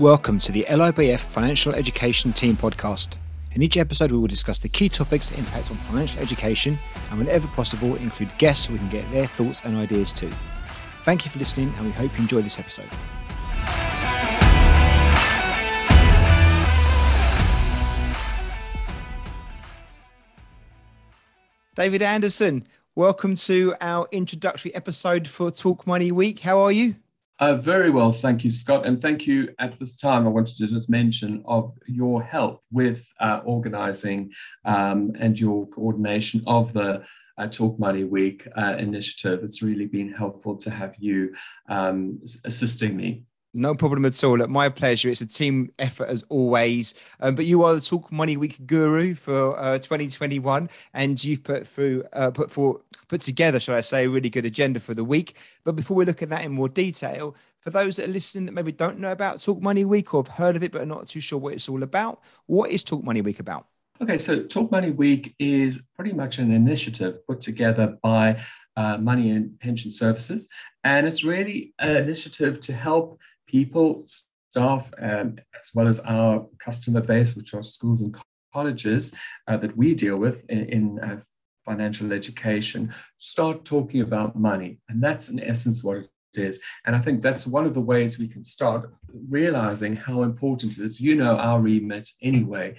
Welcome to the LIBF Financial Education Team podcast. In each episode, we will discuss the key topics that impact on financial education and, whenever possible, include guests so we can get their thoughts and ideas too. Thank you for listening, and we hope you enjoy this episode. David Anderson, welcome to our introductory episode for Talk Money Week. How are you? Uh, very well, thank you, Scott. And thank you at this time. I wanted to just mention of your help with uh, organizing um, and your coordination of the uh, Talk Money Week uh, initiative. It's really been helpful to have you um, assisting me. No problem at all. At my pleasure. It's a team effort as always. Um, but you are the Talk Money Week guru for uh, 2021, and you've put through, uh, put for, put together, shall I say, a really good agenda for the week. But before we look at that in more detail, for those that are listening that maybe don't know about Talk Money Week or have heard of it but are not too sure what it's all about, what is Talk Money Week about? Okay, so Talk Money Week is pretty much an initiative put together by uh, Money and Pension Services, and it's really an initiative to help people, staff, um, as well as our customer base, which are schools and colleges uh, that we deal with in, in uh, financial education, start talking about money. And that's in essence what it is. And I think that's one of the ways we can start realizing how important it is. You know, our remit anyway,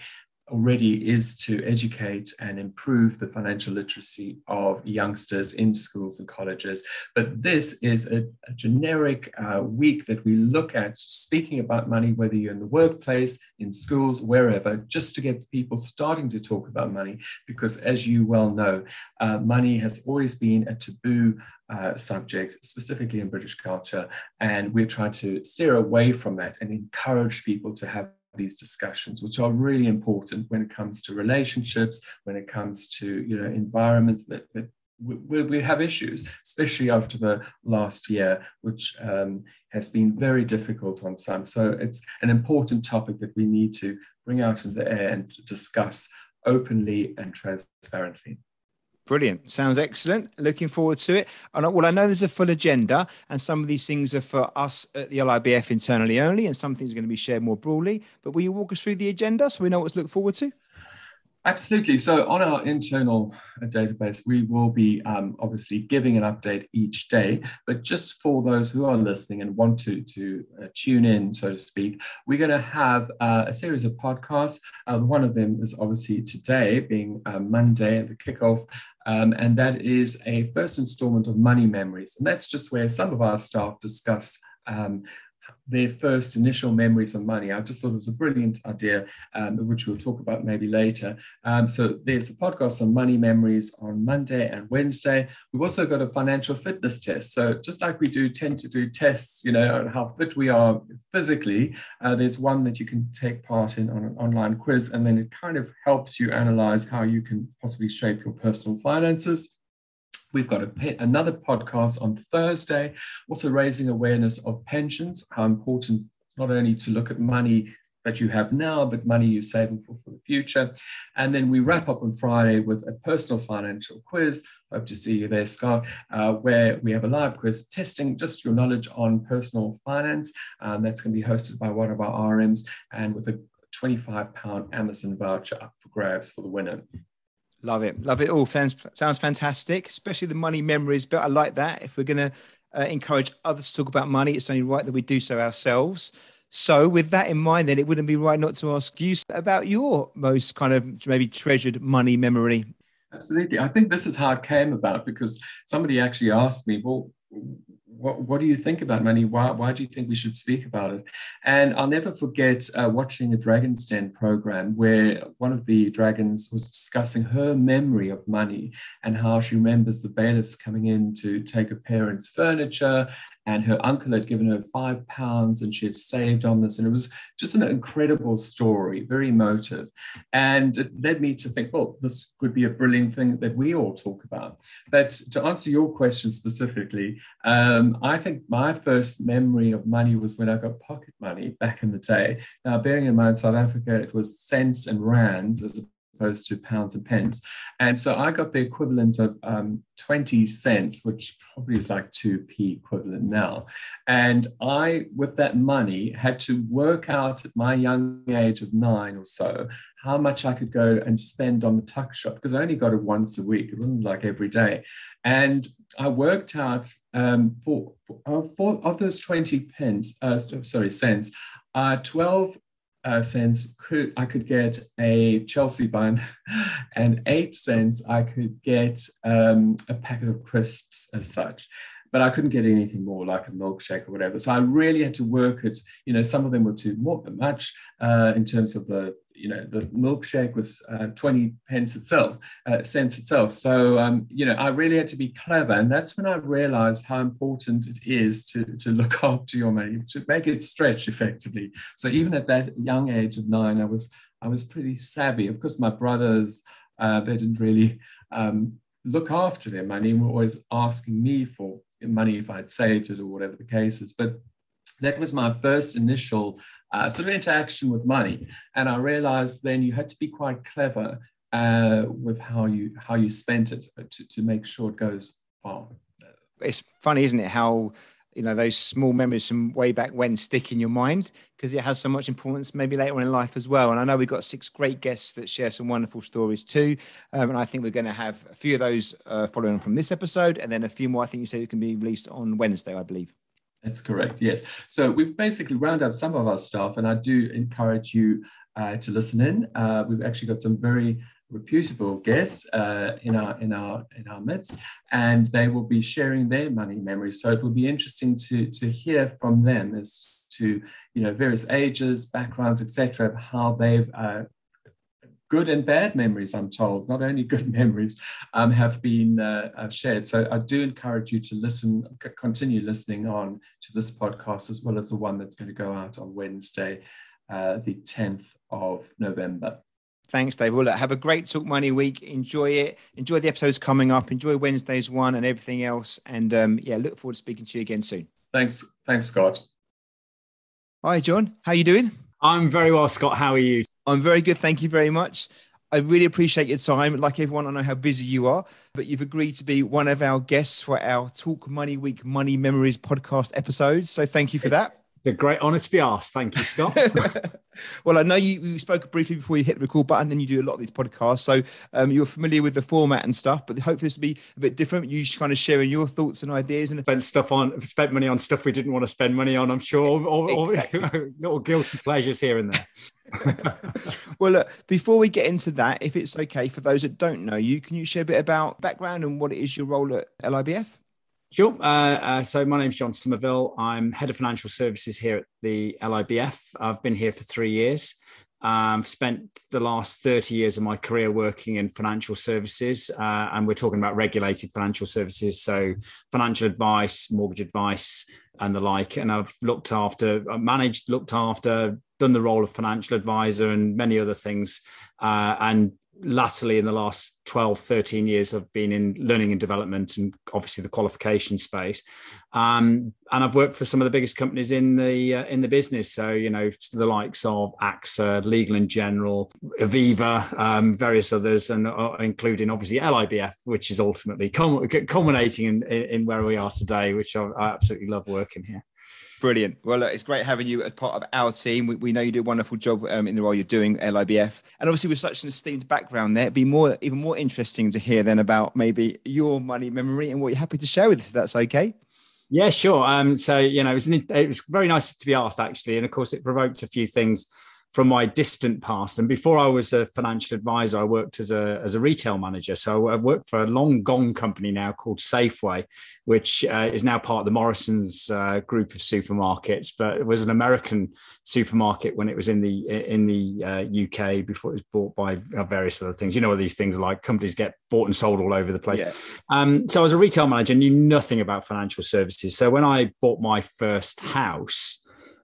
already is to educate and improve the financial literacy of youngsters in schools and colleges. But this is a, a generic uh, week that we look at speaking about money, whether you're in the workplace, in schools, wherever, just to get people starting to talk about money. Because as you well know, uh, money has always been a taboo uh, subject, specifically in British culture. And we're trying to steer away from that and encourage people to have these discussions, which are really important when it comes to relationships, when it comes to you know environments that, that we, we have issues, especially after the last year, which um, has been very difficult on some. So it's an important topic that we need to bring out in the air and discuss openly and transparently. Brilliant. Sounds excellent. Looking forward to it. And uh, well, I know there's a full agenda, and some of these things are for us at the LIBF internally only, and some things are going to be shared more broadly. But will you walk us through the agenda so we know what to look forward to? Absolutely. So, on our internal uh, database, we will be um, obviously giving an update each day. But just for those who are listening and want to, to uh, tune in, so to speak, we're going to have uh, a series of podcasts. Uh, one of them is obviously today, being uh, Monday, the kickoff. Um, and that is a first installment of Money Memories. And that's just where some of our staff discuss um, their first initial memories of money. I just thought it was a brilliant idea, um, which we'll talk about maybe later. Um, so there's a podcast on money memories on Monday and Wednesday. We've also got a financial fitness test. So just like we do tend to do tests, you know, on how fit we are physically, uh, there's one that you can take part in on an online quiz, and then it kind of helps you analyze how you can possibly shape your personal finances. We've got a, another podcast on Thursday, also raising awareness of pensions, how important not only to look at money that you have now, but money you're saving for for the future. And then we wrap up on Friday with a personal financial quiz. Hope to see you there, Scott, uh, where we have a live quiz testing just your knowledge on personal finance. Um, that's going to be hosted by one of our RMs and with a 25 pound Amazon voucher up for grabs for the winner. Love it. Love it all. Sounds, sounds fantastic, especially the money memories But I like that. If we're going to uh, encourage others to talk about money, it's only right that we do so ourselves. So, with that in mind, then it wouldn't be right not to ask you about your most kind of maybe treasured money memory. Absolutely. I think this is how it came about because somebody actually asked me, well, what, what do you think about money? Why, why do you think we should speak about it? And I'll never forget uh, watching a Dragon's Den program where one of the dragons was discussing her memory of money and how she remembers the bailiffs coming in to take her parents' furniture and her uncle had given her five pounds and she had saved on this. And it was just an incredible story, very emotive. And it led me to think, well, this could be a brilliant thing that we all talk about. But to answer your question specifically, um, I think my first memory of money was when I got pocket money back in the day. Now, bearing in mind South Africa, it was cents and rands as opposed to pounds and pence. And so I got the equivalent of um, 20 cents, which probably is like 2p equivalent now. And I, with that money, had to work out at my young age of nine or so how much I could go and spend on the tuck shop because I only got it once a week. It wasn't like every day. And I worked out um, for, for, for, of those 20 pence, uh, sorry, cents, uh, 12 uh, cents could I could get a Chelsea bun, and eight cents I could get um, a packet of crisps as such. But I couldn't get anything more like a milkshake or whatever. So I really had to work it. You know, some of them were too much uh, in terms of the you know the milkshake was uh, 20 pence itself uh, cents itself. So um, you know i really had to be clever and that's when i realized how important it is to, to look after your money to make it stretch effectively. So even at that young age of nine i was i was pretty savvy. Of course my brothers uh, they didn't really um, look after their money and were always asking me for money if i'd saved it or whatever the case is. But that was my first initial uh, sort of interaction with money. And I realized then you had to be quite clever uh, with how you how you spent it to, to make sure it goes far. It's funny, isn't it? How you know those small memories from way back when stick in your mind because it has so much importance maybe later on in life as well and i know we've got six great guests that share some wonderful stories too um, and i think we're going to have a few of those uh, following from this episode and then a few more i think you said it can be released on wednesday i believe that's correct. Yes. So we've basically round up some of our stuff, and I do encourage you uh, to listen in. Uh, we've actually got some very reputable guests uh, in our in our in our midst, and they will be sharing their money memories. So it will be interesting to to hear from them as to you know various ages, backgrounds, etc., how they've uh, good and bad memories, I'm told, not only good memories, um, have been uh, shared. So I do encourage you to listen, continue listening on to this podcast, as well as the one that's going to go out on Wednesday, uh, the 10th of November. Thanks, Dave. Well, look, have a great Talk Money week. Enjoy it. Enjoy the episodes coming up. Enjoy Wednesday's one and everything else. And um, yeah, look forward to speaking to you again soon. Thanks. Thanks, Scott. Hi, John. How are you doing? I'm very well, Scott. How are you? I'm very good. Thank you very much. I really appreciate your time. Like everyone, I know how busy you are, but you've agreed to be one of our guests for our Talk Money Week Money Memories podcast episodes. So thank you for that. It's a great honor to be asked. Thank you, Scott. well, I know you, you spoke briefly before you hit the record button, and you do a lot of these podcasts, so um, you're familiar with the format and stuff. But hopefully, this will be a bit different. You kind of sharing your thoughts and ideas, and spent stuff on, spent money on stuff we didn't want to spend money on. I'm sure, or, exactly. or little guilty pleasures here and there. well, look, before we get into that, if it's okay for those that don't know you, can you share a bit about background and what it is your role at LIBF? Sure. Uh, uh, so my name's John Somerville. I'm head of financial services here at the LIBF. I've been here for three years. Um, spent the last 30 years of my career working in financial services, uh, and we're talking about regulated financial services, so financial advice, mortgage advice, and the like. And I've looked after, managed, looked after, done the role of financial advisor, and many other things, uh, and latterly in the last 12 13 years i've been in learning and development and obviously the qualification space. Um, and i've worked for some of the biggest companies in the uh, in the business. So you know the likes of axa legal and general aviva um, various others and uh, including obviously libf which is ultimately culminating in, in, where we are today which I, I absolutely love working here Brilliant. Well, it's great having you as part of our team. We, we know you do a wonderful job um, in the role you're doing, LIBF. And obviously, with such an esteemed background there, it'd be more, even more interesting to hear then about maybe your money memory and what you're happy to share with us, if that's okay. Yeah, sure. Um, so, you know, it was, an, it was very nice to be asked, actually. And of course, it provoked a few things from my distant past. And before I was a financial advisor, I worked as a, as a retail manager. So I've worked for a long gone company now called Safeway, which uh, is now part of the Morrison's uh, group of supermarkets, but it was an American supermarket when it was in the in the uh, UK before it was bought by various other things. You know what these things like companies get bought and sold all over the place. Yeah. Um, so I was a retail manager, knew nothing about financial services. So when I bought my first house,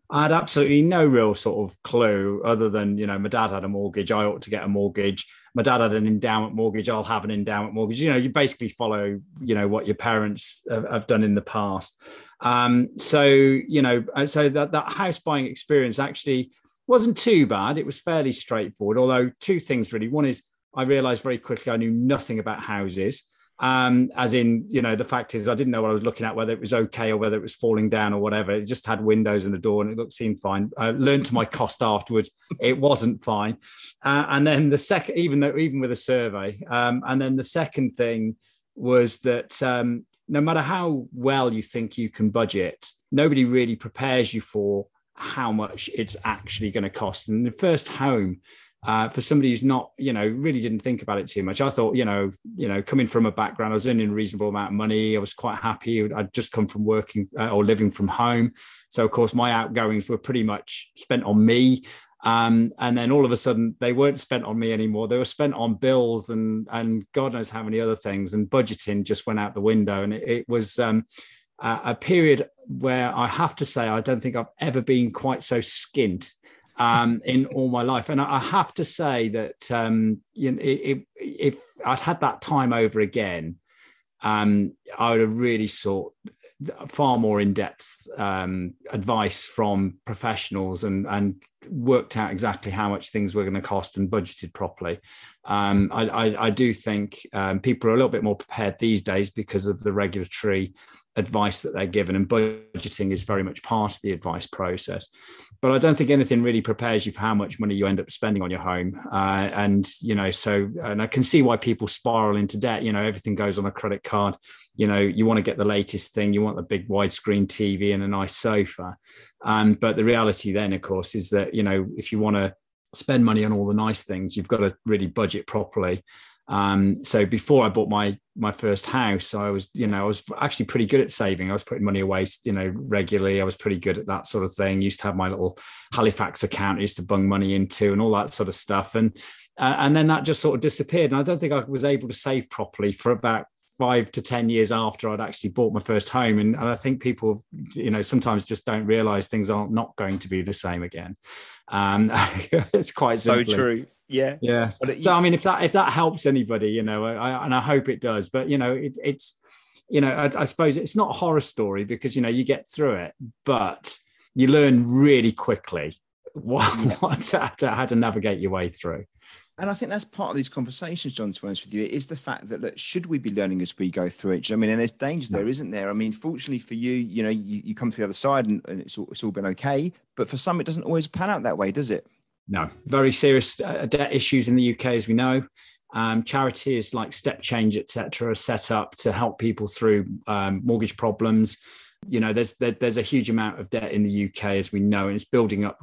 I had absolutely no real sort of clue other than, you know, my dad had a mortgage. I ought to get a mortgage. My dad had an endowment mortgage. I'll have an endowment mortgage. You know, you basically follow, you know, what your parents have, done in the past. Um, so, you know, uh, so that, that house buying experience actually wasn't too bad. It was fairly straightforward. Although, two things really. One is I realized very quickly I knew nothing about houses. Um, as in, you know, the fact is I didn't know what I was looking at, whether it was okay or whether it was falling down or whatever. It just had windows and a door and it looked seemed fine. I learned to my cost afterwards, it wasn't fine. Uh, and then the second, even though even with a survey, um, and then the second thing was that um, no matter how well you think you can budget, nobody really prepares you for how much it's actually going to cost. And the first home, uh, for somebody who's not, you know, really didn't think about it too much. I thought, you know, you know, coming from a background, I was earning a reasonable amount of money. I was quite happy. I'd just come from working uh, or living from home, so of course my outgoings were pretty much spent on me. Um, and then all of a sudden they weren't spent on me anymore. They were spent on bills and and God knows how many other things. And budgeting just went out the window. And it, it was um, a, a period where I have to say I don't think I've ever been quite so skint um, in all my life. And I have to say that um, you know, if, I'd had that time over again, um, I would have really sought far more in-depth um, advice from professionals and and worked out exactly how much things were going to cost and budgeted properly. Um, I, I, I, do think um, people are a little bit more prepared these days because of the regulatory advice that they're given, and budgeting is very much part of the advice process. But I don't think anything really prepares you for how much money you end up spending on your home. Uh, and you know, so and I can see why people spiral into debt. You know, everything goes on a credit card. You know, you want to get the latest thing, you want the big widescreen TV and a nice sofa. Um, but the reality then, of course, is that you know if you want to spend money on all the nice things, you've got to really budget properly. Um, so before I bought my my first house, I was, you know, I was actually pretty good at saving. I was putting money away, you know, regularly. I was pretty good at that sort of thing. Used to have my little Halifax account, I used to bung money into, and all that sort of stuff. And uh, and then that just sort of disappeared. And I don't think I was able to save properly for about five to 10 years after I'd actually bought my first home. And, and I think people, you know, sometimes just don't realize things are not not going to be the same again. Um, it's quite simply. so true. Yeah. Yeah. It, so, I mean, if that, if that helps anybody, you know, I, and I hope it does, but you know, it, it's, you know, I, I suppose it's not a horror story because, you know, you get through it, but you learn really quickly what, what how to navigate your way through. And I think that's part of these conversations, John, to be honest with you, is the fact that, look, should we be learning as we go through it? I mean, and there's dangers there, isn't there? I mean, fortunately for you, you know, you, you come to the other side and, and it's, all, it's all been okay. But for some, it doesn't always pan out that way, does it? No, very serious uh, debt issues in the UK, as we know. Um, charities like Step Change, etc., are set up to help people through um, mortgage problems. You know, there's there, there's a huge amount of debt in the UK, as we know, and it's building up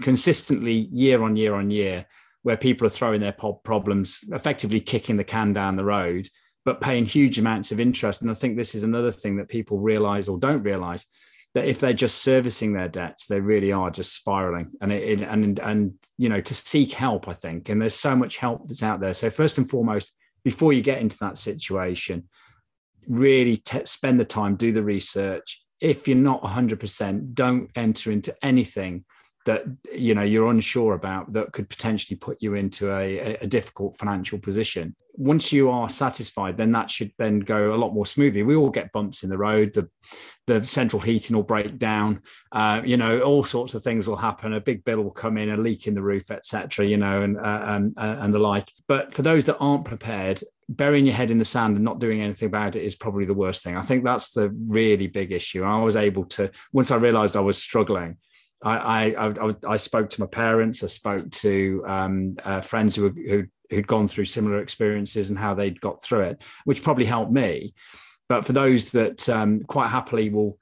consistently year on year on year where people are throwing their problems, effectively kicking the can down the road, but paying huge amounts of interest. And I think this is another thing that people realize or don't realize that if they're just servicing their debts, they really are just spiraling. And it, and and you know to seek help, I think, and there's so much help that's out there. So first and foremost, before you get into that situation, really spend the time, do the research. If you're not 100%, don't enter into anything that you know you're unsure about that could potentially put you into a, a, difficult financial position once you are satisfied then that should then go a lot more smoothly we all get bumps in the road the the central heating will break down uh, you know all sorts of things will happen a big bill will come in a leak in the roof etc you know and uh, and, uh, and the like but for those that aren't prepared burying your head in the sand and not doing anything about it is probably the worst thing i think that's the really big issue i was able to once i realized i was struggling I, I, I, I, spoke to my parents. I spoke to um, uh, friends who, who who'd gone through similar experiences and how they'd got through it, which probably helped me. But for those that um, quite happily will,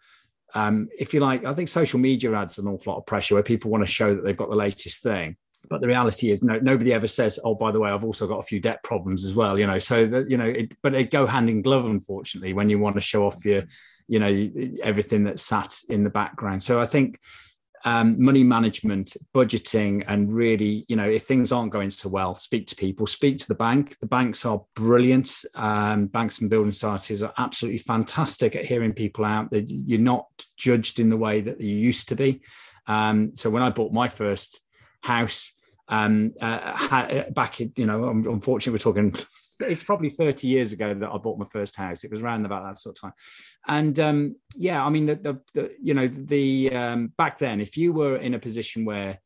um, if you like, I think social media adds an awful lot of pressure where people want to show that they've got the latest thing. But the reality is, no, nobody ever says, "Oh, by the way, I've also got a few debt problems as well." You know, so that you know, it, but they go hand in glove, unfortunately, when you want to show off your, you know, everything that's sat in the background. So I think um, money management, budgeting, and really, you know, if things aren't going so well, speak to people, speak to the bank. The banks are brilliant. Um, banks and building societies are absolutely fantastic at hearing people out. That you're not judged in the way that you used to be. Um, so when I bought my first house, um, uh, back in, you know, unfortunately, we're talking it's probably 30 years ago that I bought my first house. It was around about that sort of time. And um, yeah, I mean, the, the, the you know, the um, back then, if you were in a position where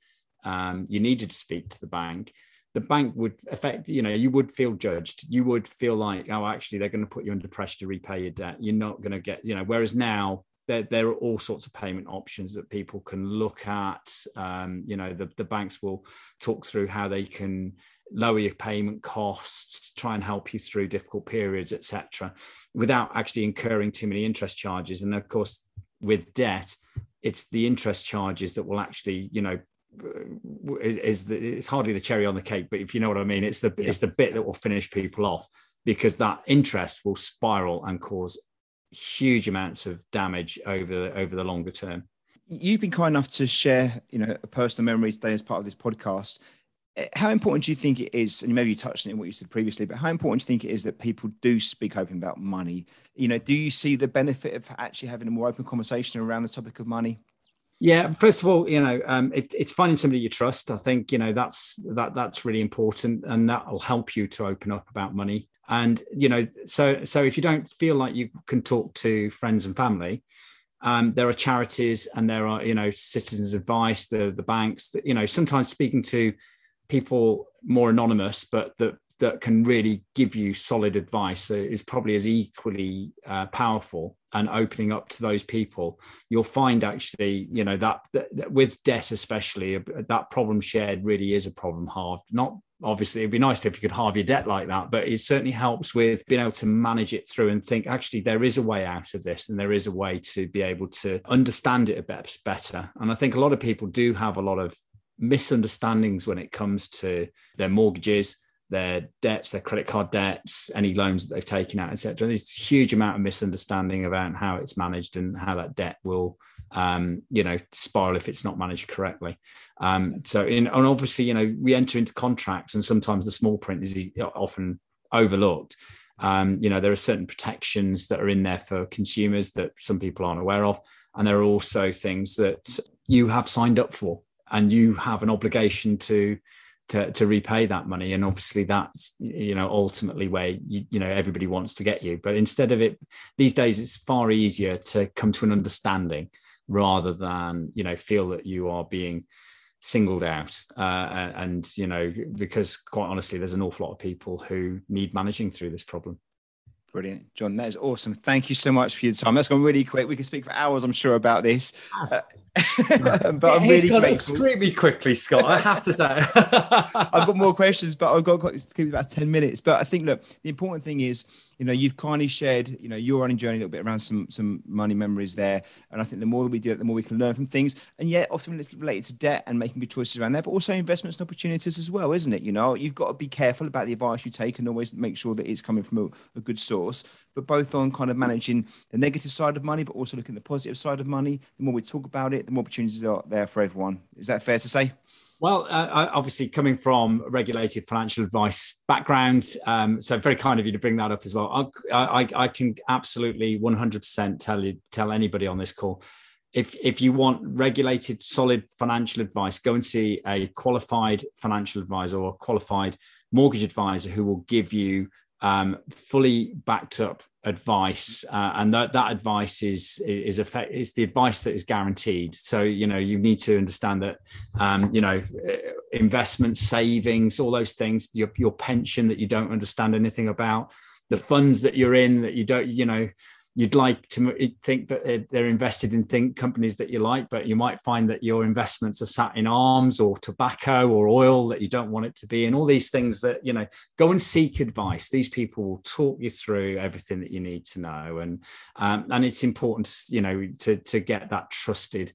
um, you needed to speak to the bank, the bank would affect, you know, you would feel judged. You would feel like, oh, actually, they're going to put you under pressure to repay your debt. You're not going to get, you know, whereas now there, there are all sorts of payment options that people can look at. Um, you know, the, the banks will talk through how they can lower your payment costs, try and help you through difficult periods, etc., without actually incurring too many interest charges. And of course, with debt, it's the interest charges that will actually, you know, is, the, it's hardly the cherry on the cake, but if you know what I mean, it's the yeah. it's the bit that will finish people off because that interest will spiral and cause huge amounts of damage over over the longer term. You've been kind enough to share, you know, a personal memory today as part of this podcast. How important do you think it is? And maybe you touched on it in what you said previously, but how important do you think it is that people do speak open about money? You know, do you see the benefit of actually having a more open conversation around the topic of money? Yeah, first of all, you know, um, it, it's finding somebody you trust. I think you know that's that that's really important, and that will help you to open up about money. And you know, so so if you don't feel like you can talk to friends and family, um, there are charities and there are you know citizens advice, the the banks that you know sometimes speaking to people more anonymous, but that that can really give you solid advice is probably as equally uh, powerful and opening up to those people. You'll find actually you know that, that, that, with debt especially that problem shared really is a problem halved. Not obviously it'd be nice if you could halve your debt like that but it certainly helps with being able to manage it through and think actually there is a way out of this and there is a way to be able to understand it a bit better. And i think a lot of people do have a lot of misunderstandings when it comes to their mortgages their debts, their credit card debts, any loans that they've taken out, etc. There's a huge amount of misunderstanding about how it's managed and how that debt will, um, you know, spiral if it's not managed correctly. Um, so, in, and obviously, you know, we enter into contracts, and sometimes the small print is often overlooked. Um, you know, there are certain protections that are in there for consumers that some people aren't aware of, and there are also things that you have signed up for, and you have an obligation to to, to repay that money. And obviously that's you know ultimately where you, you know everybody wants to get you. But instead of it these days it's far easier to come to an understanding rather than you know feel that you are being singled out. Uh, and you know because quite honestly there's an awful lot of people who need managing through this problem Brilliant, John. That is awesome. Thank you so much for your time. That's gone really quick. We could speak for hours, I'm sure, about this. Uh, but I'm really gone grateful. extremely quickly, Scott. I have to say. I've got more questions, but I've got, got to keep about ten minutes. But I think, look, the important thing is you know, you've kindly shared, you know, your running journey a little bit around some some money memories there. And I think the more that we do it, the more we can learn from things. And yet, often it's related to debt and making good choices around there, but also investments and opportunities as well, isn't it? You know, you've got to be careful about the advice you take and always make sure that it's coming from a, a good source. But both on kind of managing the negative side of money, but also looking at the positive side of money. The more we talk about it, the more opportunities are there for everyone. Is that fair to say? Well, uh, obviously, coming from a regulated financial advice background, um, so very kind of you to bring that up as well. I, I, I can absolutely 100% tell you, tell anybody on this call, if if you want regulated, solid financial advice, go and see a qualified financial advisor or a qualified mortgage advisor who will give you um, fully backed up advice, uh, and that that advice is is effect is the advice that is guaranteed. So you know you need to understand that um, you know investment, savings, all those things, your your pension that you don't understand anything about, the funds that you're in that you don't you know you'd like to think that they're invested in think companies that you like, but you might find that your investments are sat in arms or tobacco or oil that you don't want it to be, and all these things that you know. Go and seek advice. These people will talk you through everything that you need to know, and um, and it's important, you know, to to get that trusted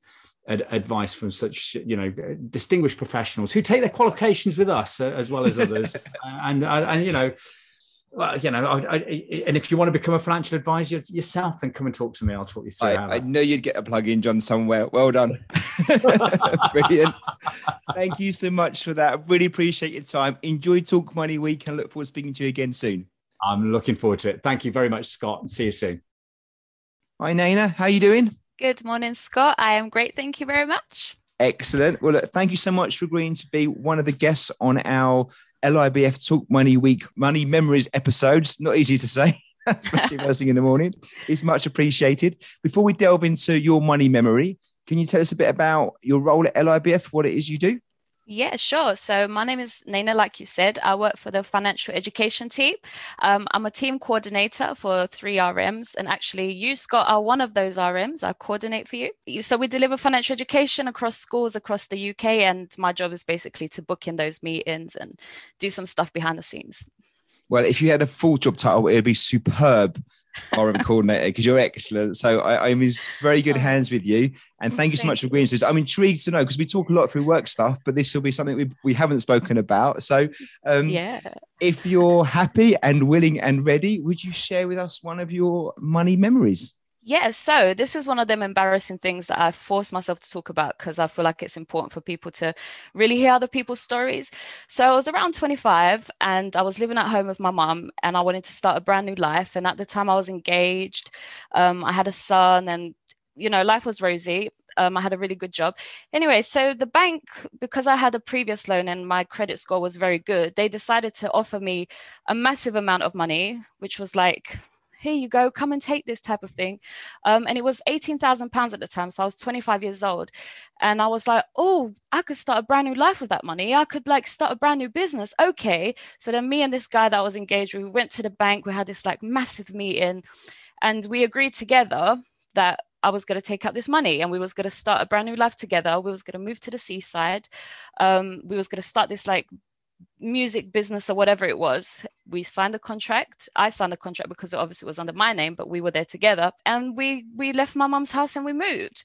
advice from such you know distinguished professionals who take their qualifications with us uh, as well as others and, and and you know well, you know, I, I, and if you want to become a financial advisor yourself, then come and talk to me. I'll talk you through. I, I know you'd get a plug in, John, somewhere. Well done. Brilliant. Thank you so much for that. I really appreciate your time. Enjoy Talk Money Week and look forward to speaking to you again soon. I'm looking forward to it. Thank you very much, Scott, and see you soon. Hi, Naina. How are you doing? Good morning, Scott. I am great. Thank you very much. Excellent. Well, look, thank you so much for agreeing to be one of the guests on our LIBF Talk Money Week Money Memories episodes. Not easy to say, especially first thing in the morning. It's much appreciated. Before we delve into your money memory, can you tell us a bit about your role at LIBF, what it is you do? Yeah, sure. So my name is Naina, like you said. I work for the financial education team. Um, I'm a team coordinator for three RMs, and actually, you, Scott, are one of those RMs. I coordinate for you. So we deliver financial education across schools across the UK, and my job is basically to book in those meetings and do some stuff behind the scenes. Well, if you had a full job title, it would be superb RM coordinator because you're excellent. So I, am in very good oh. hands with you. And thank you so much for agreeing to this. I'm intrigued to know because we talk a lot through work stuff, but this will be something we, we haven't spoken about. So um, yeah, if you're happy and willing and ready, would you share with us one of your money memories? Yeah, so this is one of them embarrassing things that I force myself to talk about because I feel like it's important for people to really hear other people's stories. So I was around 25 and I was living at home with my mum and I wanted to start a brand new life. And at the time I was engaged, um, I had a son, and you know, life was rosy. Um, I had a really good job. Anyway, so the bank, because I had a previous loan and my credit score was very good, they decided to offer me a massive amount of money, which was like here you go, come and take this type of thing. Um, and it was £18,000 at the time. So I was 25 years old. And I was like, oh, I could start a brand new life with that money. I could like start a brand new business. Okay. So then me and this guy that I was engaged with, we went to the bank. We had this like massive meeting and we agreed together that I was going to take out this money and we was going to start a brand new life together. We was going to move to the seaside. Um, we was going to start this like music business or whatever it was we signed the contract. I signed the contract because it obviously was under my name but we were there together and we we left my mom's house and we moved.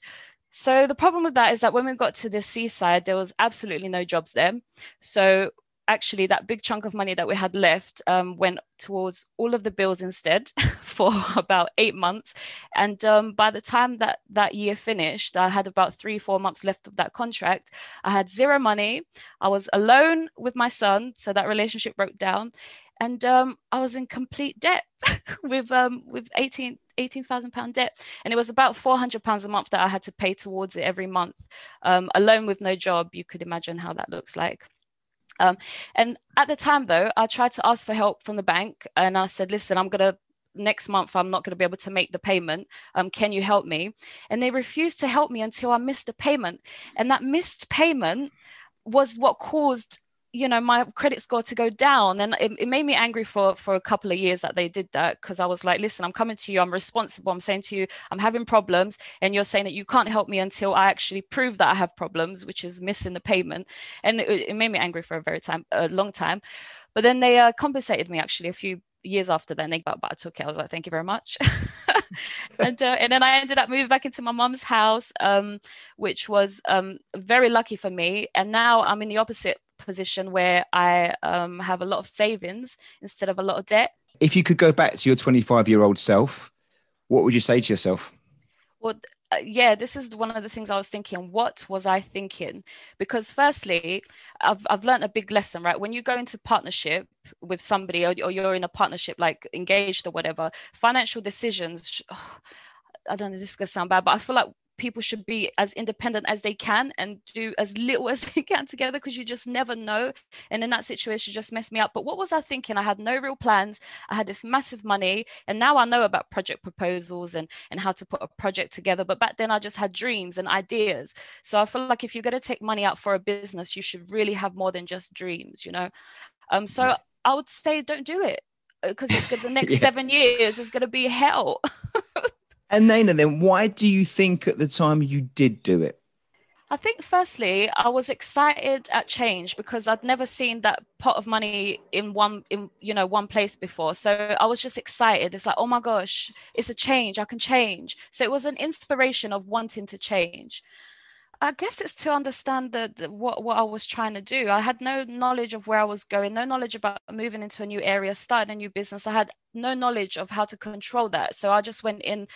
So the problem with that is that when we got to the seaside there was absolutely no jobs there. So actually that big chunk of money that we had left um, went towards all of the bills instead for about eight months. And um, by the time that that year finished i had about three four months left of that contract. I had zero money. I was alone with my son so that relationship broke down. And um, i was in complete debt with um, with 18 18,000 pound debt. And it was about 400 pounds a month that I had to pay towards it every month. Um, alone with no job you could imagine how that looks like um, and at the time, though, I tried to ask for help from the bank and I said, listen, I'm going to next month i'm not going to be able to make the payment. Um, can you help me? And they refused to help me until i missed the payment. And that missed payment was what caused you know my credit score to go down and it, it made me angry for for a couple of years that they did that because i was like listen i'm coming to you i'm responsible i'm saying to you i'm having problems and you're saying that you can't help me until i actually prove that i have problems which is missing the payment. And it, it made me angry for a very time a long time. But then they uh, compensated me actually a few years after then. They got but I took it. I was like thank you very much and uh, and then I ended up moving back into my mom's house um, which was um, very lucky for me and now I'm in the opposite position where I um, have a lot of savings instead of a lot of debt. If you could go back to your 25 year old self, what would you say to yourself? Well, uh, yeah, this is one of the things I was thinking. What was I thinking? Because firstly, I've I've learned a big lesson, right? When you go into partnership with somebody, or, or you're in a partnership like engaged or whatever, financial decisions. Oh, I don't know. This is gonna sound bad, but I feel like people should be as independent as they can and do as little as they can together because you just never know. And in that situation, just messed me up. But what was I thinking? I had no real plans. I had this massive money, and now I know about project proposals and and how to put a project together. But back then, I just had dreams and ideas. So I feel like if you're going to take money out for a business, you should really have more than just dreams. You know. Um. So I would say don't do it because uh, the next yeah. seven years is going to be hell. And Naina, then why do you think at the time you did do it? I think firstly, I was excited at change because I'd never seen that pot of money in one in you know one place before. So I was just excited. It's like, oh my gosh, it's a change. I can change. So it was an inspiration of wanting to change. I guess it's to understand the, what what I was trying to do. I had no knowledge of where I was going, no knowledge about moving into a new area, starting a new business. I had no knowledge of how to control that. So I just went in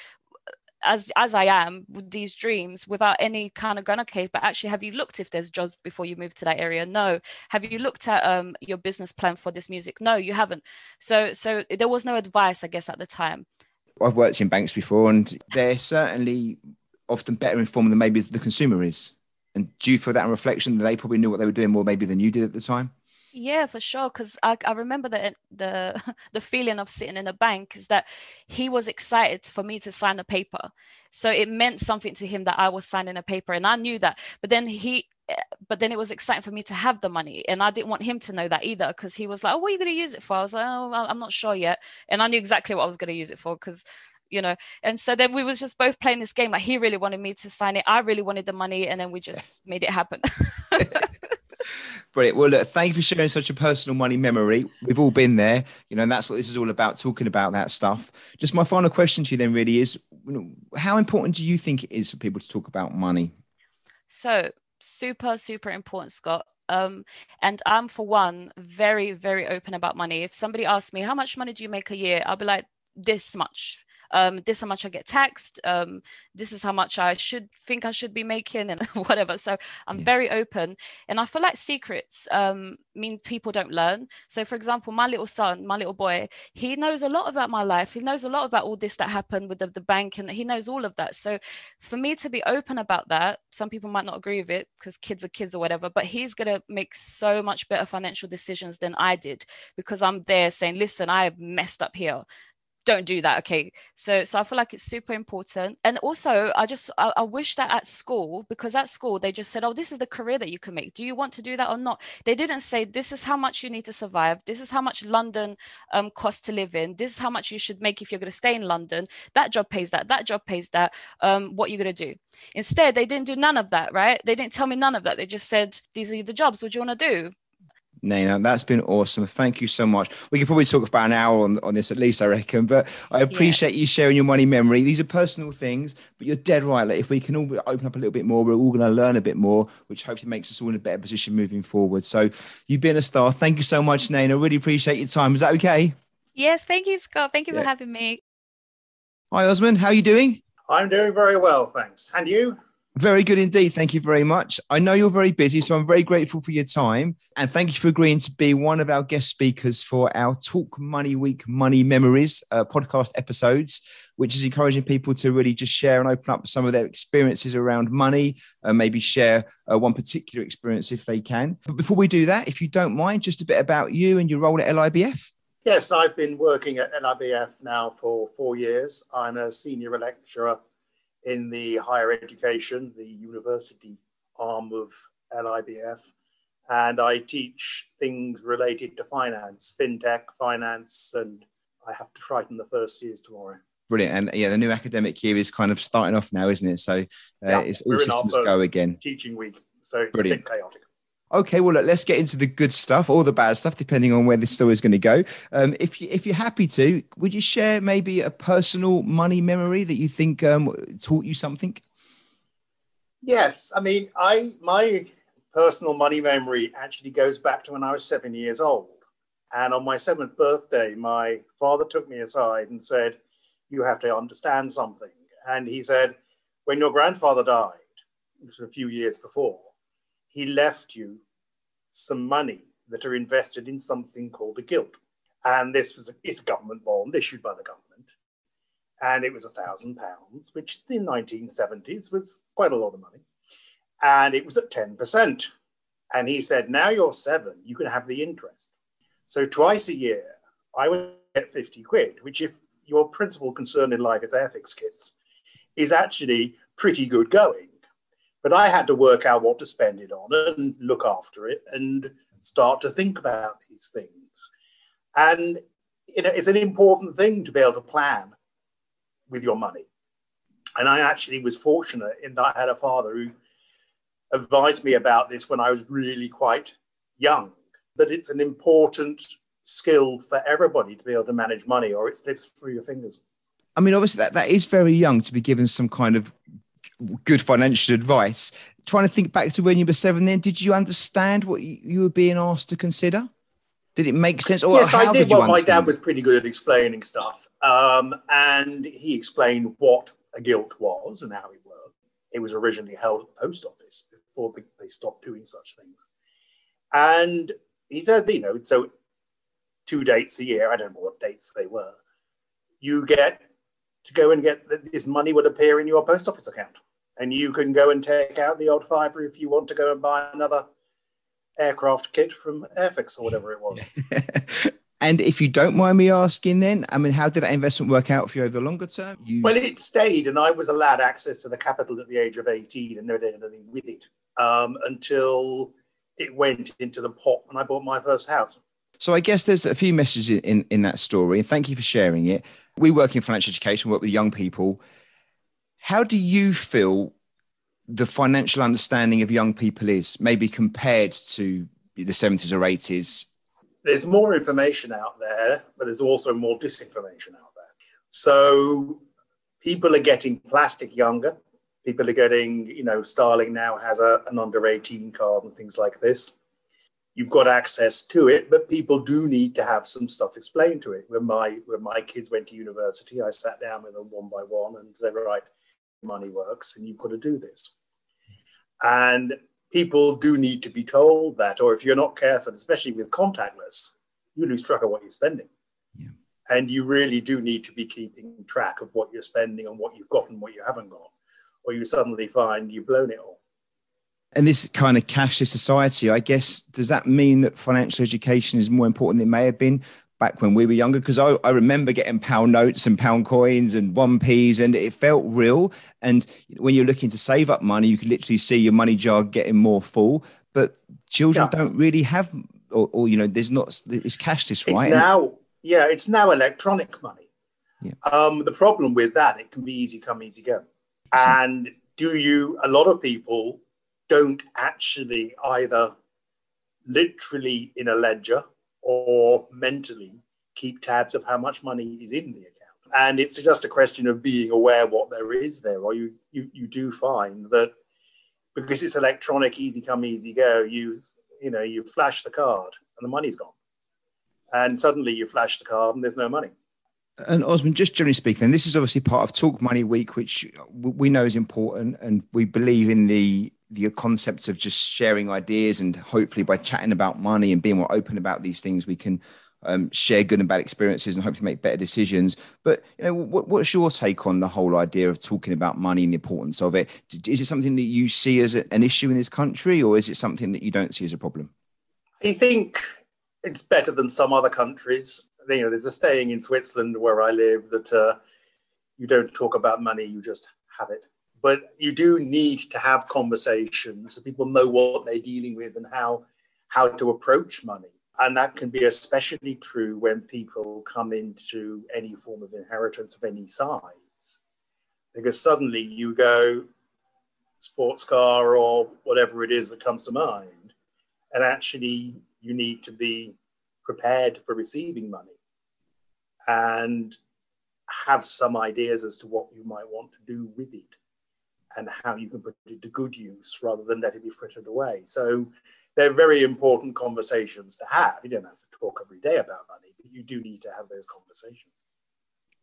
as as I am with these dreams without any kind of gun okay but actually have you looked if there's jobs before you move to that area? No. Have you looked at um, your business plan for this music? No you haven't. So so there was no advice I guess at the time. I've worked in banks before and they're certainly often better informed than maybe the consumer is. And you feel that reflection they probably knew what they were doing more maybe than you did at the time yeah, for sure. Because I, I remember the the the feeling of sitting in a bank is that he was excited for me to sign a paper, so it meant something to him that I was signing a paper, and I knew that. But then he eh, but then it was exciting for me to have the money and i didn't want him to know that either because he was like oh what are you going to use it for i was like oh i'm not sure yet and i knew exactly what i was going to use it for because you know and so then we was just both playing this game like he really wanted me to sign it i really wanted the money and then we just made it happen Brilliant. Well, look, thank you for sharing such a personal money memory. We've all been there, you know, and that's what this is all about, talking about that stuff. Just my final question to you then really is how important do you think it is for people to talk about money? So, super, super important, Scott. Um, and I'm, for one, very, very open about money. If somebody asks me, how much money do you make a year? I'll be like, this much um, this how much I get taxed, um, this is how much I should think I should be making, and whatever. So I'm yeah. very open, and I feel like secrets um, mean people don't learn. So, for example, my little son, my little boy, he knows a lot about my life. He knows a lot about all this that happened with the, the bank, and he knows all of that. So, for me to be open about that, some people might not agree with it because kids are kids or whatever, but he's gonna make so much better financial decisions than I did because I'm there saying, "Listen, I messed up here." Don't do that okay? So so i feel like it's super important. And also i just I, I, wish that at school because at school they just said oh this is the career that you can make. Do you want to do that or not? They didn't say this is how much you need to survive. This is how much london um, costs to live in. This is how much you should make if you're going to stay in london. That job pays that. That job pays that. Um, what you're going to do? Instead they didn't do none of that right? They didn't tell me none of that. They just said these are the jobs. What do you want to do Naina, that's been awesome. Thank you so much. We could probably talk about an hour on, on this at least, I reckon. But I appreciate yeah. you sharing your money memory. These are personal things, but you're dead right. Like if we can all open up a little bit more, we're all going to learn a bit more, which hopefully makes us all in a better position moving forward. So you've been a star. Thank you so much, Naina. Really appreciate your time. Is that okay? Yes, thank you, Scott. Thank you yeah. for having me. Hi, Osman. How are you doing? I'm doing very well, thanks. And you? Very good indeed. Thank you very much. I know you're very busy, so I'm very grateful for your time. And thank you for agreeing to be one of our guest speakers for our Talk Money Week Money Memories uh, podcast episodes, which is encouraging people to really just share and open up some of their experiences around money, and maybe share uh, one particular experience if they can. But before we do that, if you don't mind, just a bit about you and your role at LIBF. Yes, I've been working at LIBF now for four years. I'm a senior lecturer in the higher education, the university arm of LIBF. And I teach things related to finance, fintech, finance, and I have to frighten the first years tomorrow. Brilliant. And yeah, the new academic year is kind of starting off now, isn't it? So uh, yeah, it's all systems go again. Teaching week. So it's Brilliant. a bit chaotic. Okay, well, look, let's get into the good stuff or the bad stuff, depending on where this story is going to go. Um, if you, if you're happy to, would you share maybe a personal money memory that you think um, taught you something? Yes, I mean, I my personal money memory actually goes back to when I was seven years old, and on my seventh birthday, my father took me aside and said, "You have to understand something." And he said, "When your grandfather died, it was a few years before." He left you some money that are invested in something called a gilt. And this was a, it's government bond issued by the government. And it was a thousand pounds, which in the 1970s was quite a lot of money. And it was at 10%. And he said, now you're seven, you can have the interest. So twice a year, I would get 50 quid, which if your principal concern in life is Airfix kits, is actually pretty good going but I had to work out what to spend it on and look after it and start to think about these things. And you know, it's an important thing to be able to plan with your money. And I actually was fortunate in that I had a father who advised me about this when I was really quite young. But it's an important skill for everybody to be able to manage money, or it slips through your fingers. I mean, obviously, that, that is very young to be given some kind of good financial advice. Trying to think back to when you were seven, then did you understand what you were being asked to consider? Did it make sense? Or yes, I did. did well, my dad was pretty good at explaining stuff, um, and he explained what a gilt was and how it worked. It was originally held at the post office before they stopped doing such things, and he said, you know, so two dates a year. I don't know what dates they were. You get to go and get this money would appear in your post office account and you can go and take out the old fiver if you want to go and buy another aircraft kit from Airfix or whatever it was. and if you don't mind me asking, then, I mean, how did that investment work out for you over the longer term? Well, it stayed, and I was allowed access to the capital at the age of 18 and never did anything with it. um, until it went into the pot when I bought my first house. So I guess there's a few messages in, in that story, and thank you for sharing it. We work in financial education, work with young people. How do you feel the financial understanding of young people is, maybe compared to the 70s or 80s? There's more information out there, but there's also more disinformation out there. So people are getting plastic younger. People are getting, you know, Starling now has a, an under 18 card and things like this you've got access to it, but people do need to have some stuff explained to it. When my when my kids went to university, I sat down with them one by one and said, "Right, money works, and you've got to do this." And people do need to be told that, or if you're not careful, especially with contactless, you lose track of what you're spending. Yeah. And you really do need to be keeping track of what you're spending and what you've got and what you haven't got, or you suddenly find you've blown it all and this kind of cashless society, I guess, does that mean that financial education is more important than it may have been back when we were younger? Because I, I, remember getting pound notes and pound coins and one p's, and it felt real. And when you're looking to save up money, you can literally see your money jar getting more full. But children yeah. don't really have, or, or, you know, there's not, it's cashless, right? It's now, yeah, it's now electronic money. Yeah. Um, the problem with that, it can be easy come, easy go. And do you, a lot of people don't actually either literally in a ledger or mentally keep tabs of how much money is in the account. And it's just a question of being aware what there is there, or you you, you do find that because it's electronic, easy come, easy go, you you know, you flash the card and the money's gone. And suddenly you flash the card and there's no money. And Osman, just generally speaking, this is obviously part of Talk Money Week, which we know is important, and we believe in the the concepts of just sharing ideas and hopefully by chatting about money and being more open about these things, we can um, share good and bad experiences and hopefully make better decisions. But you know, what, what's your take on the whole idea of talking about money and the importance of it? Is it something that you see as an issue in this country, or is it something that you don't see as a problem? I think it's better than some other countries. You know, there's a saying in Switzerland where I live that uh, you don't talk about money, you just have it but you do need to have conversations so people know what they're dealing with and how how to approach money. And that can be especially true when people come into any form of inheritance of any size. Because suddenly you go sports car or whatever it is that comes to mind and actually you need to be prepared for receiving money and have some ideas as to what you might want to do with it and how you can put it to good use rather than let it be frittered away. So they're very important conversations to have. You don't have to talk every day about money, but you do need to have those conversations.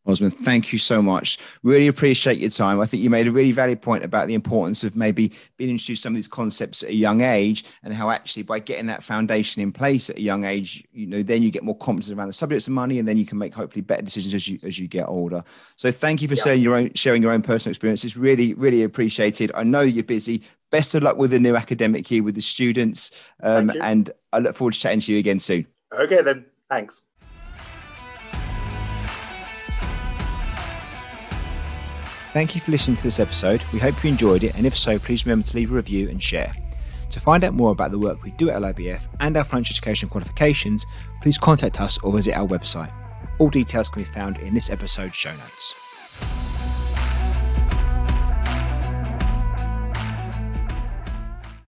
Osman, thank you so much. Really appreciate your time. I think you made a really valid point about the importance of maybe being introduced to some of these concepts at a young age and how actually by getting that foundation in place at a young age, you know, then you get more confidence around the subjects of money and then you can make hopefully better decisions as you as you get older. So thank you for yeah. sharing your own sharing your own personal experiences. Really, really appreciated. I know you're busy. Best of luck with the new academic year with the students. Um, and I look forward to chatting to you again soon. Okay then. Thanks. Thank you for listening to this episode. We hope you enjoyed it, and if so, please remember to leave a review and share. To find out more about the work we do at LIBF and our French education qualifications, please contact us or visit our website. All details can be found in this episode's show notes.